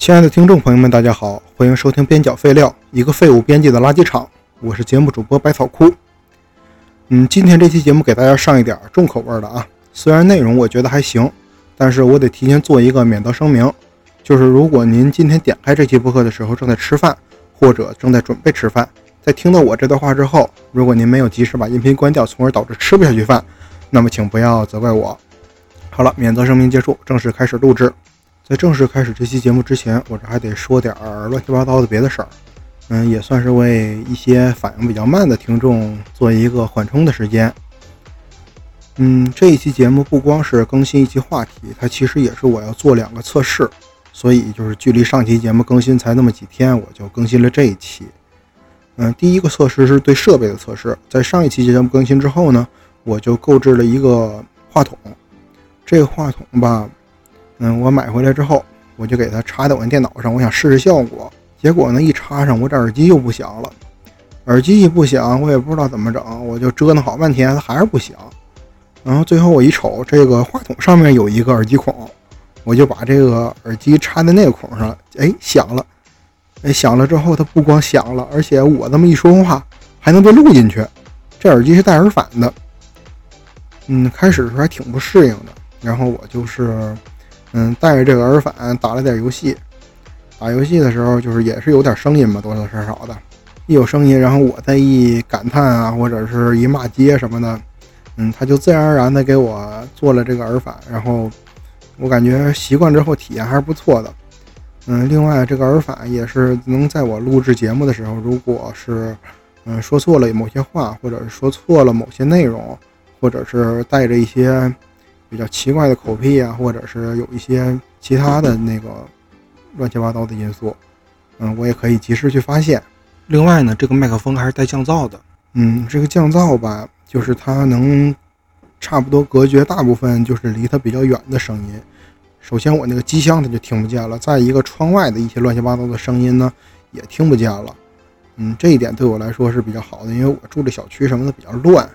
亲爱的听众朋友们，大家好，欢迎收听边角废料，一个废物编辑的垃圾场。我是节目主播百草枯。嗯，今天这期节目给大家上一点重口味的啊，虽然内容我觉得还行，但是我得提前做一个免责声明，就是如果您今天点开这期播客的时候正在吃饭，或者正在准备吃饭，在听到我这段话之后，如果您没有及时把音频关掉，从而导致吃不下去饭，那么请不要责怪我。好了，免责声明结束，正式开始录制。在正式开始这期节目之前，我这还得说点儿乱七八糟的别的事儿，嗯，也算是为一些反应比较慢的听众做一个缓冲的时间。嗯，这一期节目不光是更新一期话题，它其实也是我要做两个测试，所以就是距离上期节目更新才那么几天，我就更新了这一期。嗯，第一个测试是对设备的测试，在上一期节目更新之后呢，我就购置了一个话筒，这个话筒吧。嗯，我买回来之后，我就给它插在我电脑上，我想试试效果。结果呢，一插上，我这耳机又不响了。耳机一不响，我也不知道怎么整，我就折腾好半天，它还是不响。然后最后我一瞅，这个话筒上面有一个耳机孔，我就把这个耳机插在那个孔上，哎，响了。哎，响了之后，它不光响了，而且我这么一说话还能被录进去。这耳机是带耳返的。嗯，开始的时候还挺不适应的，然后我就是。嗯，带着这个耳返打了点游戏，打游戏的时候就是也是有点声音嘛，多多少少的。一有声音，然后我再一感叹啊，或者是一骂街什么的，嗯，他就自然而然的给我做了这个耳返，然后我感觉习惯之后体验还是不错的。嗯，另外这个耳返也是能在我录制节目的时候，如果是嗯说错了某些话，或者是说错了某些内容，或者是带着一些。比较奇怪的口癖啊，或者是有一些其他的那个乱七八糟的因素，嗯，我也可以及时去发现。另外呢，这个麦克风还是带降噪的，嗯，这个降噪吧，就是它能差不多隔绝大部分就是离它比较远的声音。首先我那个机箱它就听不见了，再一个窗外的一些乱七八糟的声音呢也听不见了。嗯，这一点对我来说是比较好的，因为我住的小区什么的比较乱。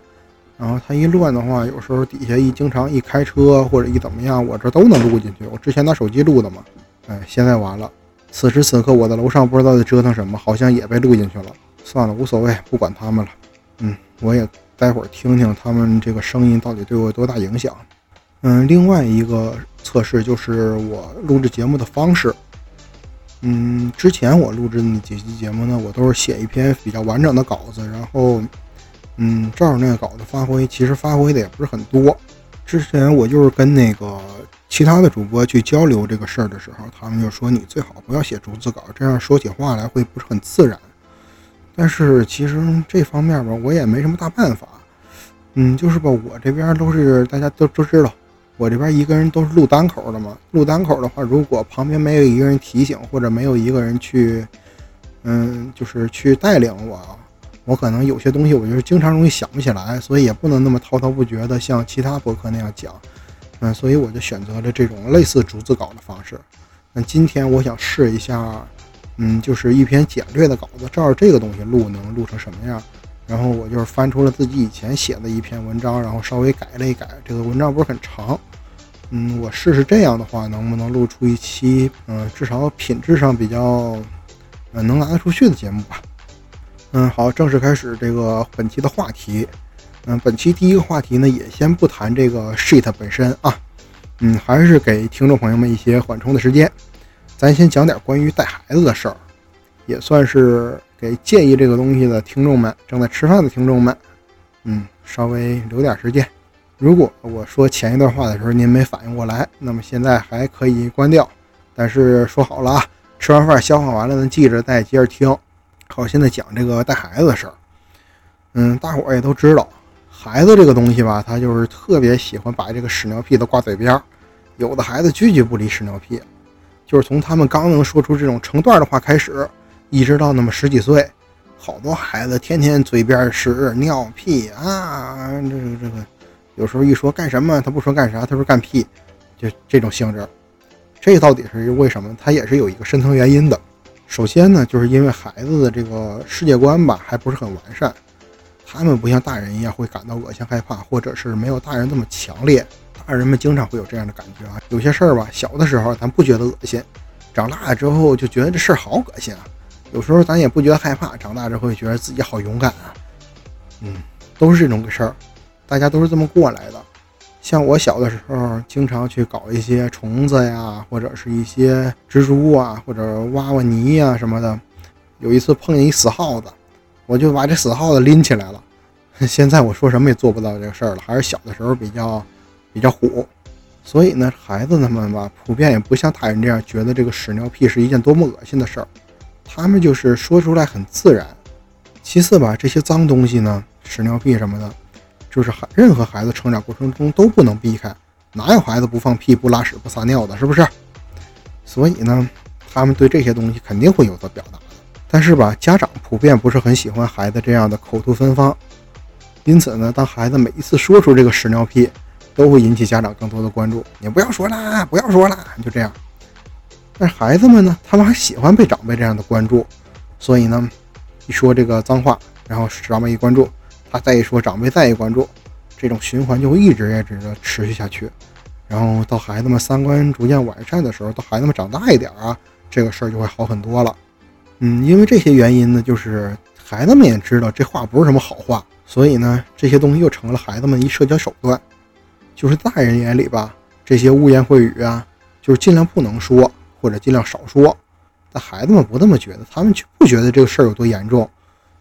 然后它一乱的话，有时候底下一经常一开车或者一怎么样，我这都能录进去。我之前拿手机录的嘛，哎，现在完了。此时此刻我在楼上不知道在折腾什么，好像也被录进去了。算了，无所谓，不管他们了。嗯，我也待会儿听听他们这个声音到底对我有多大影响。嗯，另外一个测试就是我录制节目的方式。嗯，之前我录制的那几期节目呢，我都是写一篇比较完整的稿子，然后。嗯，照着那个稿子发挥，其实发挥的也不是很多。之前我就是跟那个其他的主播去交流这个事儿的时候，他们就说你最好不要写逐字稿，这样说起话来会不是很自然。但是其实这方面吧，我也没什么大办法。嗯，就是吧，我这边都是大家都都知道，我这边一个人都是录单口的嘛。录单口的话，如果旁边没有一个人提醒，或者没有一个人去，嗯，就是去带领我。我可能有些东西，我就是经常容易想不起来，所以也不能那么滔滔不绝的像其他博客那样讲，嗯，所以我就选择了这种类似逐字稿的方式。那今天我想试一下，嗯，就是一篇简略的稿子，照着这个东西录能录成什么样？然后我就是翻出了自己以前写的一篇文章，然后稍微改了一改。这个文章不是很长，嗯，我试试这样的话能不能录出一期，嗯，至少品质上比较，嗯，能拿得出去的节目吧。嗯，好，正式开始这个本期的话题。嗯，本期第一个话题呢，也先不谈这个 shit 本身啊，嗯，还是给听众朋友们一些缓冲的时间。咱先讲点关于带孩子的事儿，也算是给介意这个东西的听众们，正在吃饭的听众们，嗯，稍微留点时间。如果我说前一段话的时候您没反应过来，那么现在还可以关掉。但是说好了啊，吃完饭消化完了，能记着再接着听。好，现在讲这个带孩子的事儿。嗯，大伙儿也都知道，孩子这个东西吧，他就是特别喜欢把这个屎尿屁都挂嘴边儿。有的孩子句句不离屎尿屁，就是从他们刚能说出这种成段的话开始，一直到那么十几岁，好多孩子天天嘴边屎尿屁啊，这个这个，有时候一说干什么，他不说干啥，他说干屁，就这种性质。这到底是为什么？他也是有一个深层原因的。首先呢，就是因为孩子的这个世界观吧，还不是很完善，他们不像大人一样会感到恶心害怕，或者是没有大人这么强烈。大人们经常会有这样的感觉啊，有些事儿吧，小的时候咱不觉得恶心，长大了之后就觉得这事儿好恶心啊。有时候咱也不觉得害怕，长大之后觉得自己好勇敢啊。嗯，都是这种个事儿，大家都是这么过来的。像我小的时候，经常去搞一些虫子呀，或者是一些蜘蛛啊，或者挖挖泥呀什么的。有一次碰见一死耗子，我就把这死耗子拎起来了。现在我说什么也做不到这个事儿了，还是小的时候比较比较虎。所以呢，孩子他们吧，普遍也不像大人这样觉得这个屎尿屁是一件多么恶心的事儿，他们就是说出来很自然。其次吧，这些脏东西呢，屎尿屁什么的。就是孩任何孩子成长过程中都不能避开，哪有孩子不放屁、不拉屎、不撒尿的，是不是？所以呢，他们对这些东西肯定会有所表达的。但是吧，家长普遍不是很喜欢孩子这样的口吐芬芳，因此呢，当孩子每一次说出这个屎尿屁，都会引起家长更多的关注。你不要说啦，不要说啦，就这样。但是孩子们呢，他们还喜欢被长辈这样的关注，所以呢，一说这个脏话，然后长辈一关注。再一说，长辈再一关注，这种循环就会一直一直的持续下去。然后到孩子们三观逐渐完善的时候，到孩子们长大一点啊，这个事儿就会好很多了。嗯，因为这些原因呢，就是孩子们也知道这话不是什么好话，所以呢，这些东西又成了孩子们一社交手段。就是大人眼里吧，这些污言秽语啊，就是尽量不能说，或者尽量少说。但孩子们不这么觉得，他们就不觉得这个事儿有多严重。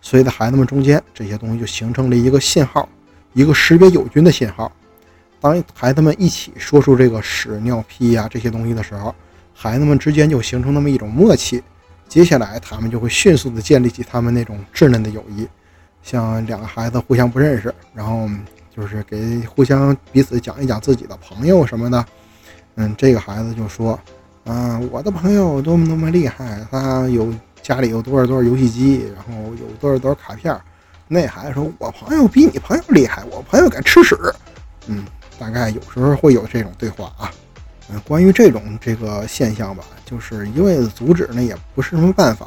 所以在孩子们中间，这些东西就形成了一个信号，一个识别友军的信号。当孩子们一起说出这个屎尿屁呀这些东西的时候，孩子们之间就形成那么一种默契。接下来，他们就会迅速的建立起他们那种稚嫩的友谊。像两个孩子互相不认识，然后就是给互相彼此讲一讲自己的朋友什么的。嗯，这个孩子就说：“啊，我的朋友多么多么厉害，他有。”家里有多少多少游戏机，然后有多少多少卡片，那孩子说：“我朋友比你朋友厉害，我朋友敢吃屎。”嗯，大概有时候会有这种对话啊。嗯，关于这种这个现象吧，就是一味的阻止呢，也不是什么办法。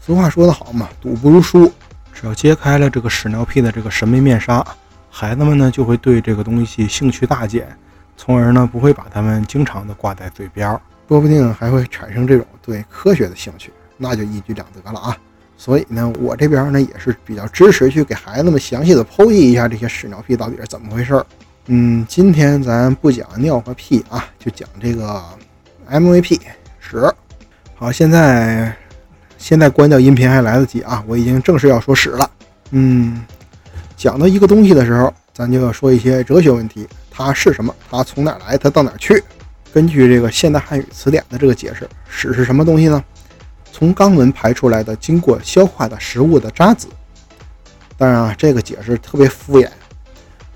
俗话说得好嘛，“赌不如输”。只要揭开了这个屎尿屁的这个神秘面纱，孩子们呢就会对这个东西兴趣大减，从而呢不会把他们经常的挂在嘴边，说不定还会产生这种对科学的兴趣。那就一举两得了啊！所以呢，我这边呢也是比较支持去给孩子们详细的剖析一下这些屎尿屁到底是怎么回事儿。嗯，今天咱不讲尿和屁啊，就讲这个 MVP 屎。好，现在现在关掉音频还来得及啊！我已经正式要说屎了。嗯，讲到一个东西的时候，咱就要说一些哲学问题：它是什么？它从哪来？它到哪去？根据这个现代汉语词典的这个解释，屎是什么东西呢？从肛门排出来的、经过消化的食物的渣子。当然啊，这个解释特别敷衍。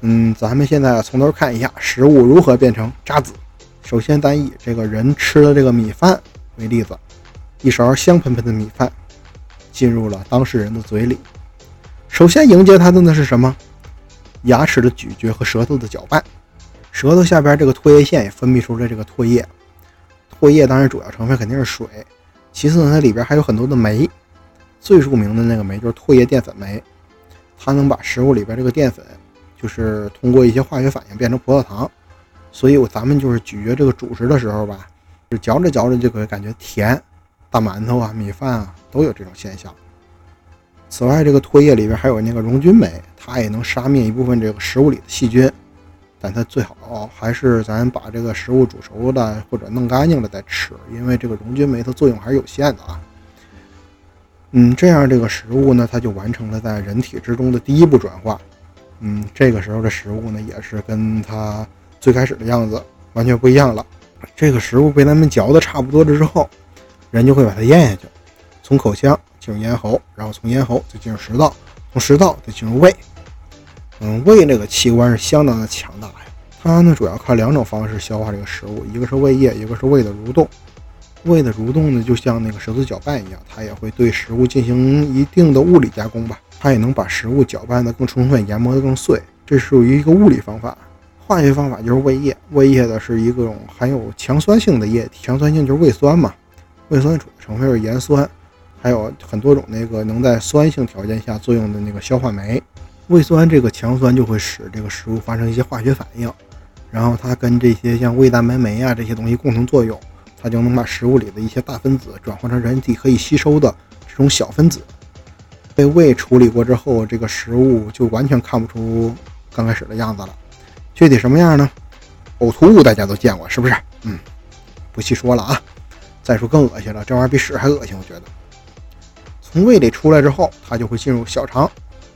嗯，咱们现在从头看一下食物如何变成渣子。首先，咱以这个人吃的这个米饭为例子，一勺香喷喷的米饭进入了当事人的嘴里。首先迎接他的那是什么？牙齿的咀嚼和舌头的搅拌。舌头下边这个唾液腺也分泌出了这个唾液。唾液当然主要成分肯定是水。其次呢，它里边还有很多的酶，最著名的那个酶就是唾液淀粉酶，它能把食物里边这个淀粉，就是通过一些化学反应变成葡萄糖，所以咱们就是咀嚼这个主食的时候吧，就嚼着嚼着就会感觉甜，大馒头啊、米饭啊都有这种现象。此外，这个唾液里边还有那个溶菌酶，它也能杀灭一部分这个食物里的细菌。但它最好还是咱把这个食物煮熟了或者弄干净了再吃，因为这个溶菌酶它作用还是有限的啊。嗯，这样这个食物呢，它就完成了在人体之中的第一步转化。嗯，这个时候的食物呢，也是跟它最开始的样子完全不一样了。这个食物被咱们嚼的差不多了之后，人就会把它咽下去，从口腔进入咽喉，然后从咽喉再进入食道，从食道再进入胃。嗯，胃这个器官是相当的强大呀，它呢主要靠两种方式消化这个食物，一个是胃液，一个是胃的蠕动。胃的蠕动呢，就像那个舌头搅拌一样，它也会对食物进行一定的物理加工吧，它也能把食物搅拌得更充分，研磨得更碎，这属于一个物理方法。化学方法就是胃液，胃液的是一种含有强酸性的液体，强酸性就是胃酸嘛，胃酸主要成分是盐酸，还有很多种那个能在酸性条件下作用的那个消化酶。胃酸这个强酸就会使这个食物发生一些化学反应，然后它跟这些像胃蛋白酶啊这些东西共同作用，它就能把食物里的一些大分子转换成人体可以吸收的这种小分子。被胃处理过之后，这个食物就完全看不出刚开始的样子了。具体什么样呢？呕吐物大家都见过，是不是？嗯，不细说了啊。再说更恶心了，这玩意儿比屎还恶心，我觉得。从胃里出来之后，它就会进入小肠，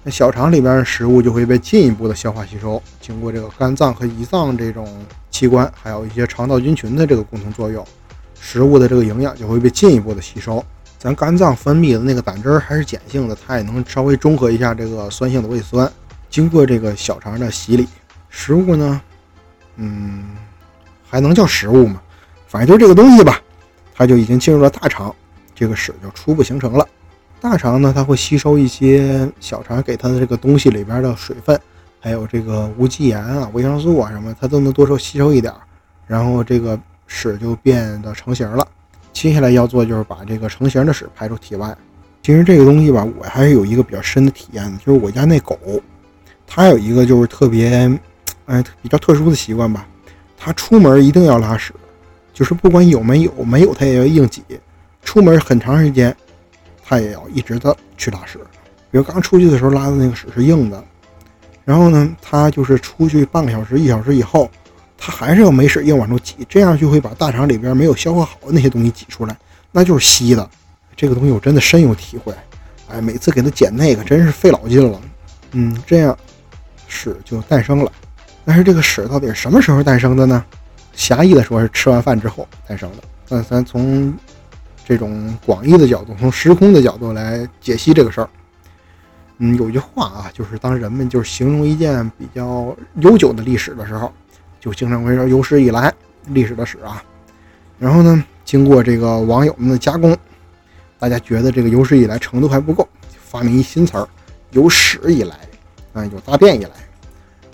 那小肠里边的食物就会被进一步的消化吸收，经过这个肝脏和胰脏这种器官，还有一些肠道菌群的这个共同作用，食物的这个营养就会被进一步的吸收。咱肝脏分泌的那个胆汁还是碱性的，它也能稍微中和一下这个酸性的胃酸。经过这个小肠的洗礼，食物呢，嗯，还能叫食物吗？反正就这个东西吧，它就已经进入了大肠，这个屎就初步形成了。大肠呢，它会吸收一些小肠给它的这个东西里边的水分，还有这个无机盐啊、维生素啊什么，它都能多收吸收一点，然后这个屎就变得成型了。接下来要做就是把这个成型的屎排出体外。其实这个东西吧，我还是有一个比较深的体验的，就是我家那狗，它有一个就是特别，哎，比较特殊的习惯吧，它出门一定要拉屎，就是不管有没有，没有它也要硬挤。出门很长时间，它也要一直的去拉屎。比如刚出去的时候拉的那个屎是硬的，然后呢，它就是出去半个小时、一小时以后。它还是要没屎硬往出挤，这样就会把大肠里边没有消化好的那些东西挤出来，那就是稀的。这个东西我真的深有体会。哎，每次给它捡那个真是费老劲了。嗯，这样屎就诞生了。但是这个屎到底是什么时候诞生的呢？狭义的说是吃完饭之后诞生的。那咱从这种广义的角度，从时空的角度来解析这个事儿。嗯，有句话啊，就是当人们就是形容一件比较悠久的历史的时候。就经常会说有史以来历史的史啊，然后呢，经过这个网友们的加工，大家觉得这个有史以来程度还不够，发明一新词儿，有史以来啊，有大变以来，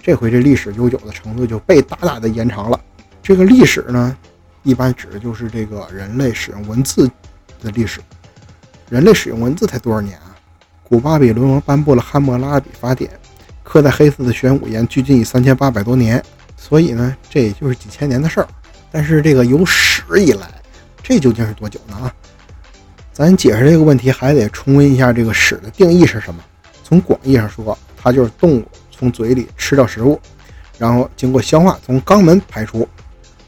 这回这历史悠久的程度就被大大的延长了。这个历史呢，一般指的就是这个人类使用文字的历史。人类使用文字才多少年啊？古巴比伦王颁布了《汉谟拉比法典》，刻在黑色的玄武岩距今已三千八百多年。所以呢，这也就是几千年的事儿。但是这个有史以来，这究竟是多久呢？啊，咱解释这个问题还得重温一下这个史的定义是什么。从广义上说，它就是动物从嘴里吃到食物，然后经过消化从肛门排出。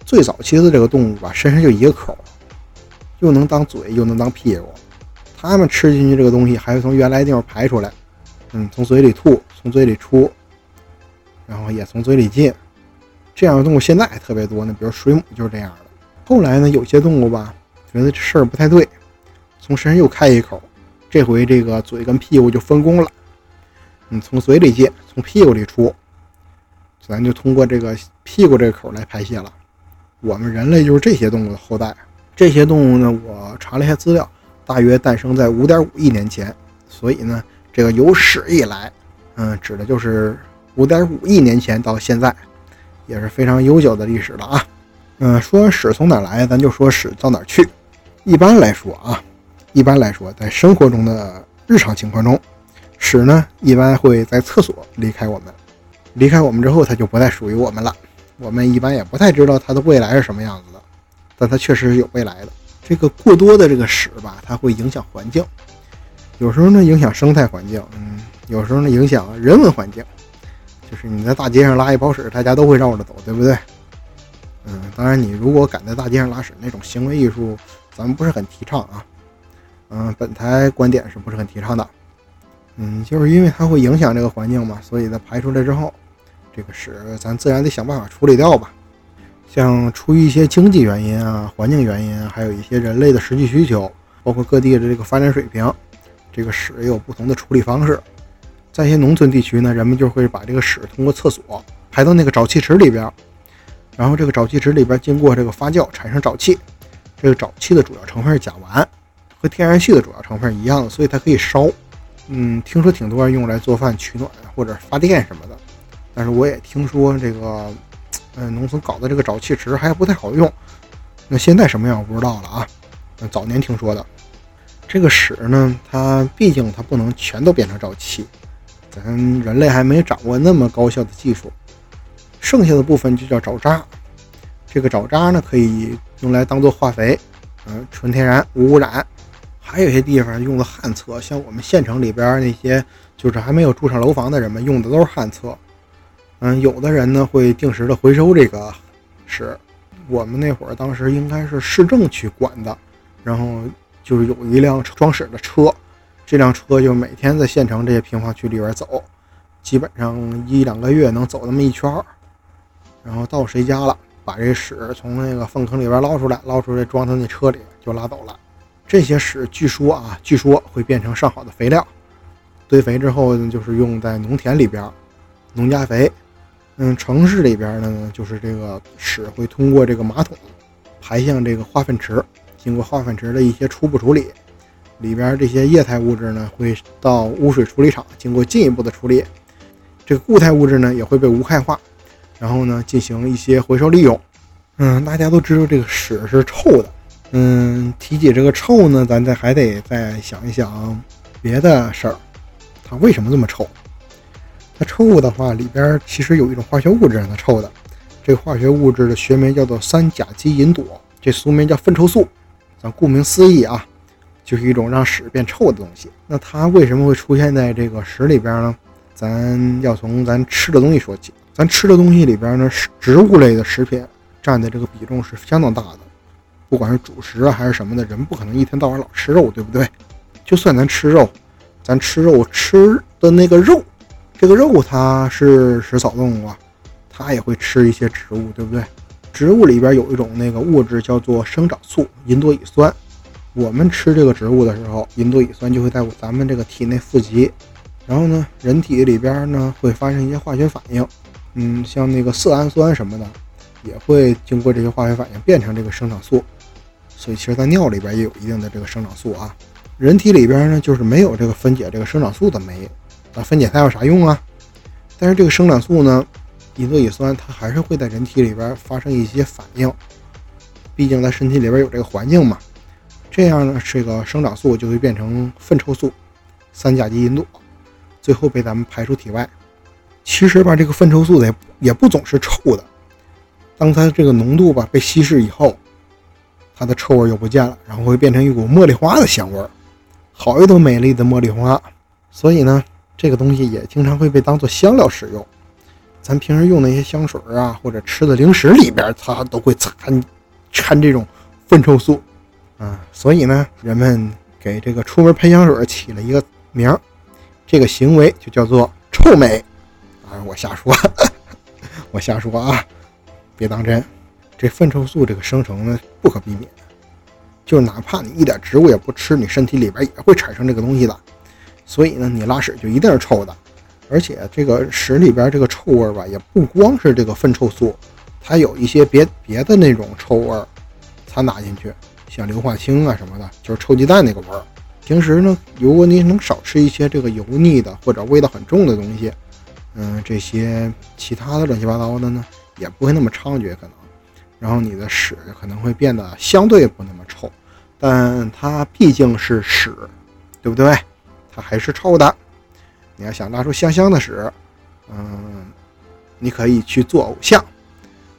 最早期的这个动物吧，身上就一个口，又能当嘴又能当屁股。它们吃进去这个东西，还会从原来地方排出来。嗯，从嘴里吐，从嘴里出，然后也从嘴里进。这样的动物现在还特别多呢，比如水母就是这样的。后来呢，有些动物吧，觉得这事儿不太对，从身上又开一口，这回这个嘴跟屁股就分工了。你从嘴里进，从屁股里出，咱就通过这个屁股这个口来排泄了。我们人类就是这些动物的后代。这些动物呢，我查了一下资料，大约诞生在五点五亿年前。所以呢，这个有史以来，嗯，指的就是五点五亿年前到现在。也是非常悠久的历史了啊，嗯，说屎从哪来，咱就说屎到哪去。一般来说啊，一般来说，在生活中的日常情况中，屎呢一般会在厕所离开我们，离开我们之后，它就不再属于我们了。我们一般也不太知道它的未来是什么样子，但它确实是有未来的。这个过多的这个屎吧，它会影响环境，有时候呢影响生态环境，嗯，有时候呢影响人文环境。就是你在大街上拉一包屎，大家都会绕着走，对不对？嗯，当然，你如果敢在大街上拉屎，那种行为艺术，咱们不是很提倡啊。嗯，本台观点是不是很提倡的？嗯，就是因为它会影响这个环境嘛，所以它排出来之后，这个屎咱自然得想办法处理掉吧。像出于一些经济原因啊、环境原因，还有一些人类的实际需求，包括各地的这个发展水平，这个屎也有不同的处理方式。在一些农村地区呢，人们就会把这个屎通过厕所排到那个沼气池里边，然后这个沼气池里边经过这个发酵产生沼气，这个沼气的主要成分是甲烷，和天然气的主要成分一样，所以它可以烧。嗯，听说挺多人用来做饭取暖或者发电什么的，但是我也听说这个，嗯，农村搞的这个沼气池还不太好用。那现在什么样我不知道了啊，早年听说的。这个屎呢，它毕竟它不能全都变成沼气。咱人类还没掌握那么高效的技术，剩下的部分就叫沼渣。这个沼渣呢，可以用来当做化肥，嗯，纯天然无污染。还有些地方用的旱厕，像我们县城里边那些就是还没有住上楼房的人们用的都是旱厕。嗯，有的人呢会定时的回收这个屎。我们那会儿当时应该是市政去管的，然后就是有一辆装屎的车，这辆车就每天在县城这些平房区里边走，基本上一两个月能走那么一圈儿，然后到谁家了，把这屎从那个粪坑里边捞出来，捞出来装他那车里就拉走了。这些屎据说啊，据说会变成上好的肥料，堆肥之后呢，就是用在农田里边，农家肥。嗯，城市里边呢，就是这个屎会通过这个马桶排向这个化粪池，经过化粪池的一些初步处理，里边这些液态物质呢会到污水处理厂经过进一步的处理，这个固态物质呢也会被无害化，然后呢进行一些回收利用。嗯，大家都知道这个屎是臭的。嗯，提起这个臭呢，咱再还得再想一想别的事儿，它为什么这么臭？它臭的话，里边其实有一种化学物质让它臭的。这化学物质的学名叫做三甲基吲哚，这俗名叫粪臭素。咱顾名思义啊，就是一种让屎变臭的东西。那它为什么会出现在这个屎里边呢？咱要从咱吃的东西说起。咱吃的东西里边呢，植物类的食品占的这个比重是相当大的。不管是主食啊还是什么的，人不可能一天到晚老吃肉，对不对？就算咱吃肉，咱吃肉吃的那个肉。这个肉它是食草动物啊，它也会吃一些植物，对不对？植物里边有一种那个物质叫做生长素吲哚乙酸，我们吃这个植物的时候，吲哚乙酸就会在咱们这个体内富集，然后呢，人体里边呢会发生一些化学反应，嗯，像那个色氨酸什么的，也会经过这些化学反应变成这个生长素，所以其实，在尿里边也有一定的这个生长素啊。人体里边呢，就是没有这个分解这个生长素的酶。那分解它有啥用啊？但是这个生长素呢，吲哚乙酸它还是会在人体里边发生一些反应，毕竟在身体里边有这个环境嘛。这样呢，这个生长素就会变成粪臭素、三甲基吲哚，最后被咱们排出体外。其实吧，这个粪臭素也也不总是臭的，当它这个浓度吧被稀释以后，它的臭味又不见了，然后会变成一股茉莉花的香味儿，好一朵美丽的茉莉花。所以呢。这个东西也经常会被当做香料使用，咱平时用那些香水啊，或者吃的零食里边，它都会掺掺这种粪臭素，啊，所以呢，人们给这个出门喷香水起了一个名儿，这个行为就叫做臭美。啊，我瞎说，我瞎说啊，别当真。这粪臭素这个生成呢，不可避免，就是哪怕你一点植物也不吃，你身体里边也会产生这个东西的。所以呢，你拉屎就一定是臭的，而且这个屎里边这个臭味吧，也不光是这个粪臭素，它有一些别别的那种臭味掺杂进去，像硫化氢啊什么的，就是臭鸡蛋那个味儿。平时呢，如果你能少吃一些这个油腻的或者味道很重的东西，嗯，这些其他的乱七八糟的呢，也不会那么猖獗可能。然后你的屎可能会变得相对不那么臭，但它毕竟是屎，对不对？它还是臭的。你要想拉出香香的屎，嗯，你可以去做偶像，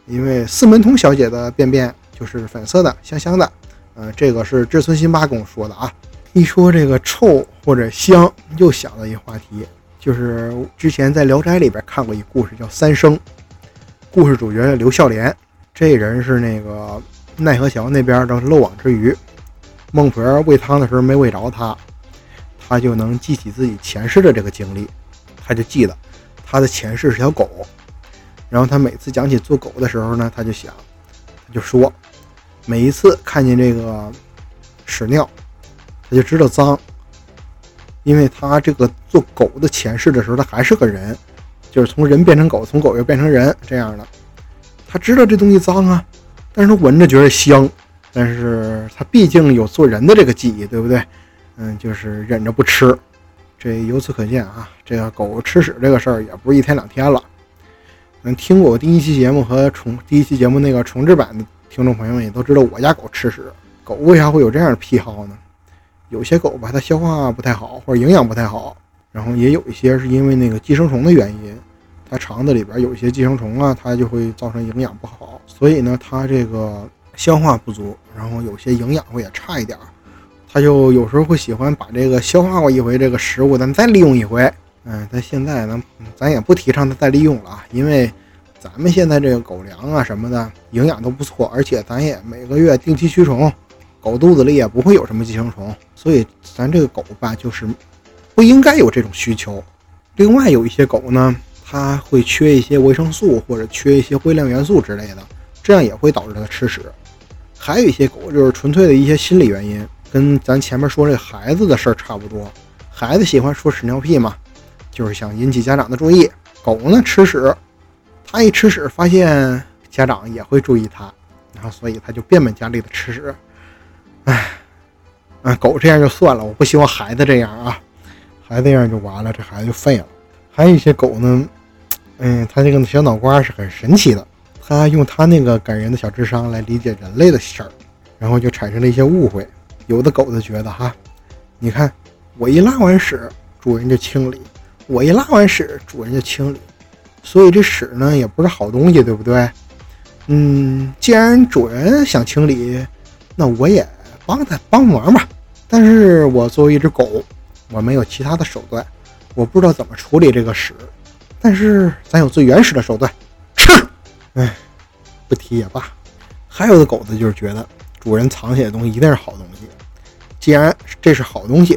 因为四门童小姐的便便就是粉色的、香香的。嗯，这个是志村新八跟我说的啊。一说这个臭或者香，又想到一个话题，就是之前在《聊斋》里边看过一故事，叫《三生》。故事主角刘孝廉，这人是那个奈何桥那边的漏网之鱼，孟婆喂汤的时候没喂着他。他就能记起自己前世的这个经历，他就记得他的前世是条狗，然后他每次讲起做狗的时候呢，他就想，他就说，每一次看见这个屎尿，他就知道脏，因为他这个做狗的前世的时候，他还是个人，就是从人变成狗，从狗又变成人这样的，他知道这东西脏啊，但是他闻着觉得香，但是他毕竟有做人的这个记忆，对不对？嗯，就是忍着不吃，这由此可见啊，这个狗吃屎这个事儿也不是一天两天了。嗯，听过我第一期节目和重第一期节目那个重制版的听众朋友们也都知道，我家狗吃屎。狗为啥会有这样的癖好呢？有些狗吧，它消化不太好，或者营养不太好，然后也有一些是因为那个寄生虫的原因，它肠子里边有一些寄生虫啊，它就会造成营养不好，所以呢，它这个消化不足，然后有些营养会也差一点儿，它就有时候会喜欢把这个消化过一回这个食物，咱再利用一回。嗯，但现在呢，咱也不提倡它再利用了啊，因为咱们现在这个狗粮啊什么的营养都不错，而且咱也每个月定期驱虫，狗肚子里也不会有什么寄生虫，所以咱这个狗吧就是不应该有这种需求。另外有一些狗呢，它会缺一些维生素或者缺一些微量元素之类的，这样也会导致它吃屎。还有一些狗就是纯粹的一些心理原因，跟咱前面说这孩子的事儿差不多，孩子喜欢说屎尿屁嘛。就是想引起家长的注意。狗呢吃屎，它一吃屎，发现家长也会注意它，然后所以它就变本加厉的吃屎。唉，啊，狗这样就算了，我不希望孩子这样啊，孩子这样就完了，这孩子就废了。还有一些狗呢，嗯，它这个小脑瓜是很神奇的，它用它那个感人的小智商来理解人类的事儿，然后就产生了一些误会。有的狗子觉得哈，你看我一拉完屎，主人就清理。我一拉完屎，主人就清理，所以这屎呢也不是好东西，对不对？嗯，既然主人想清理，那我也帮他帮忙吧。但是我作为一只狗，我没有其他的手段，我不知道怎么处理这个屎。但是咱有最原始的手段，吃。哎，不提也罢。还有的狗子就是觉得主人藏起来的东西一定是好东西，既然这是好东西，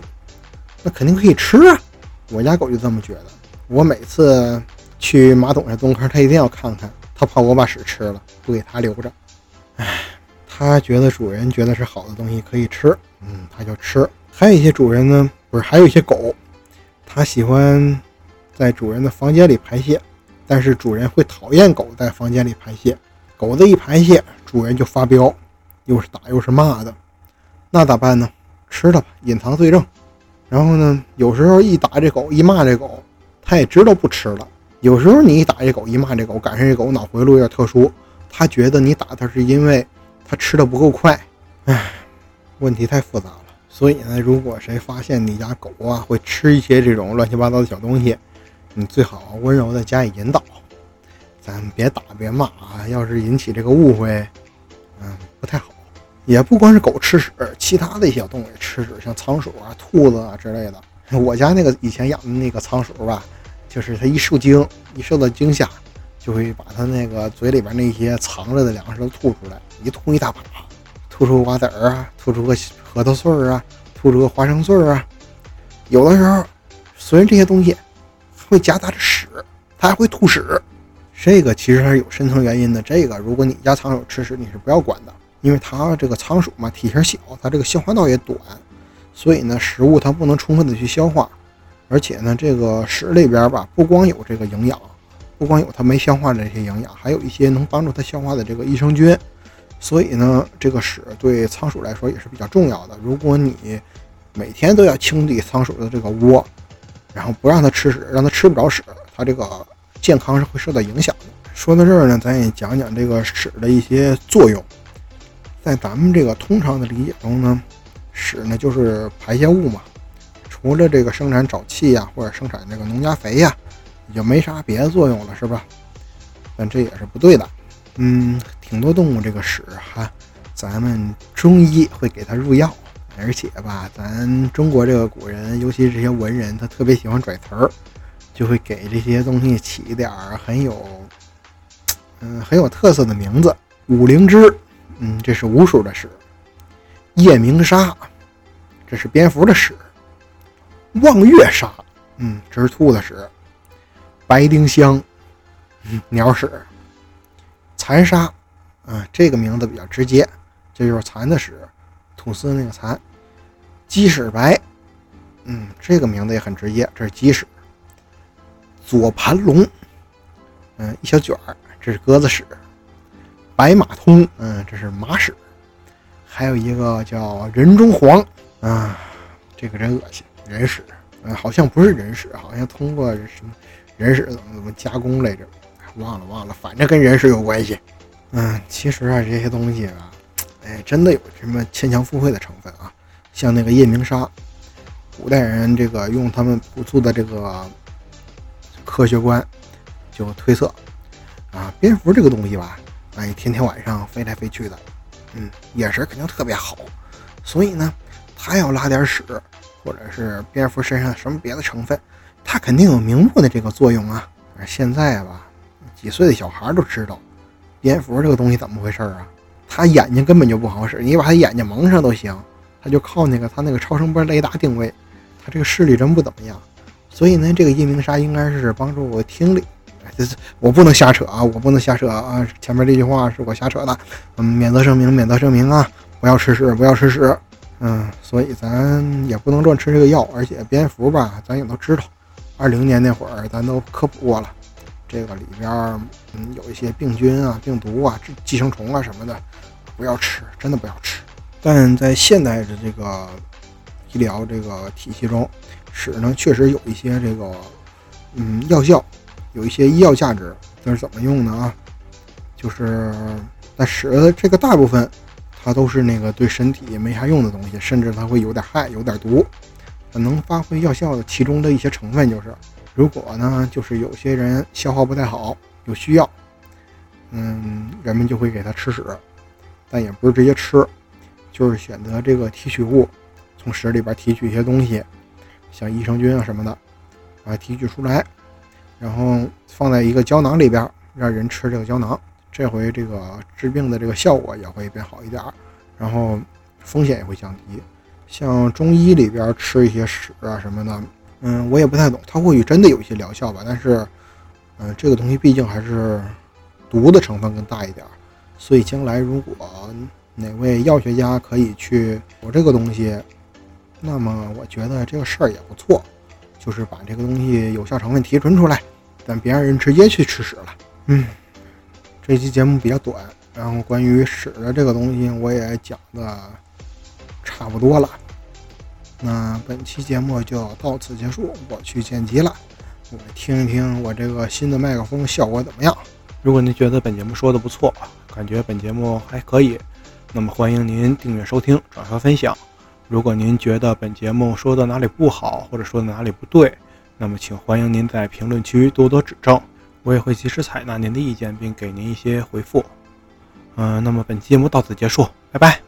那肯定可以吃啊。我家狗就这么觉得，我每次去马桶上蹲坑，它一定要看看，它怕我把屎吃了，不给它留着。唉，它觉得主人觉得是好的东西可以吃，嗯，它就吃。还有一些主人呢，不是，还有一些狗，它喜欢在主人的房间里排泄，但是主人会讨厌狗在房间里排泄。狗子一排泄，主人就发飙，又是打又是骂的，那咋办呢？吃它吧，隐藏罪证。然后呢，有时候一打这狗，一骂这狗，它也知道不吃了。有时候你一打这狗，一骂这狗，赶上这狗脑回路有点特殊，它觉得你打它是因为它吃的不够快。唉，问题太复杂了。所以呢，如果谁发现你家狗啊会吃一些这种乱七八糟的小东西，你最好温柔的加以引导，咱别打别骂啊。要是引起这个误会，嗯，不太好。也不光是狗吃屎，其他的一些动物也吃屎，像仓鼠啊、兔子啊之类的。我家那个以前养的那个仓鼠吧，就是它一受惊，一受到惊吓，就会把它那个嘴里边那些藏着的粮食都吐出来，一吐一大把，吐出瓜子儿啊，吐出个核桃碎儿啊，吐出个花生碎儿啊。有的时候，虽然这些东西会夹杂着屎，它还会吐屎。这个其实它是有深层原因的。这个如果你家仓鼠吃屎，你是不要管的。因为它这个仓鼠嘛，体型小，它这个消化道也短，所以呢，食物它不能充分的去消化，而且呢，这个屎里边吧，不光有这个营养，不光有它没消化的这些营养，还有一些能帮助它消化的这个益生菌，所以呢，这个屎对仓鼠来说也是比较重要的。如果你每天都要清理仓鼠的这个窝，然后不让它吃屎，让它吃不着屎，它这个健康是会受到影响的。说到这儿呢，咱也讲讲这个屎的一些作用。在咱们这个通常的理解中呢，屎呢就是排泄物嘛，除了这个生产沼气呀，或者生产这个农家肥呀，也就没啥别的作用了，是吧？但这也是不对的。嗯，挺多动物这个屎哈，咱们中医会给它入药，而且吧，咱中国这个古人，尤其这些文人，他特别喜欢拽词儿，就会给这些东西起一点儿很有，嗯，很有特色的名字，五灵芝。嗯，这是巫术的屎。夜明砂，这是蝙蝠的屎。望月砂，嗯，这是兔子屎。白丁香，嗯，鸟屎。蚕沙，嗯，这个名字比较直接，这就是蚕的屎，吐丝那个蚕。鸡屎白，嗯，这个名字也很直接，这是鸡屎。左盘龙，嗯，一小卷儿，这是鸽子屎。白马通，嗯，这是马屎，还有一个叫人中黄，啊，这个真恶心，人屎，嗯，好像不是人屎，好像通过什么人屎怎么怎么加工来着，忘了忘了，反正跟人屎有关系，嗯，其实啊，这些东西啊，哎，真的有什么牵强附会的成分啊，像那个夜明砂，古代人这个用他们朴素的这个科学观就推测，啊，蝙蝠这个东西吧。哎，天天晚上飞来飞去的，嗯，眼神肯定特别好，所以呢，他要拉点屎，或者是蝙蝠身上什么别的成分，他肯定有明目的这个作用啊。现在吧，几岁的小孩都知道蝙蝠这个东西怎么回事啊？他眼睛根本就不好使，你把他眼睛蒙上都行，他就靠那个他那个超声波雷达定位，他这个视力真不怎么样。所以呢，这个夜明砂应该是帮助听力。这是我不能瞎扯啊，我不能瞎扯啊！前面这句话是我瞎扯的，嗯，免责声明，免责声明啊！不要吃屎，不要吃屎。嗯，所以咱也不能乱吃这个药，而且蝙蝠吧，咱也都知道，二零年那会儿咱都科普过了，这个里边嗯有一些病菌啊、病毒啊、寄生虫啊什么的，不要吃，真的不要吃。但在现代的这个医疗这个体系中，屎呢确实有一些这个嗯药效。有一些医药价值，这是怎么用的啊？就是但屎这个大部分，它都是那个对身体没啥用的东西，甚至它会有点害、有点毒。能发挥药效的其中的一些成分就是，如果呢，就是有些人消化不太好，有需要，嗯，人们就会给他吃屎，但也不是直接吃，就是选择这个提取物，从屎里边提取一些东西，像益生菌啊什么的，把它提取出来。然后放在一个胶囊里边，让人吃这个胶囊，这回这个治病的这个效果也会变好一点，然后风险也会降低。像中医里边吃一些屎啊什么的，嗯，我也不太懂，它或许真的有一些疗效吧，但是，嗯，这个东西毕竟还是毒的成分更大一点，所以将来如果哪位药学家可以去有这个东西，那么我觉得这个事儿也不错。就是把这个东西有效成分提纯出来，但别让人直接去吃屎了。嗯，这期节目比较短，然后关于屎的这个东西我也讲的差不多了。那本期节目就到此结束，我去剪辑了。我听一听我这个新的麦克风效果怎么样。如果您觉得本节目说的不错，感觉本节目还可以，那么欢迎您订阅收听、转发分享。如果您觉得本节目说的哪里不好，或者说的哪里不对，那么请欢迎您在评论区多多指正，我也会及时采纳您的意见，并给您一些回复。嗯，那么本期节目到此结束，拜拜。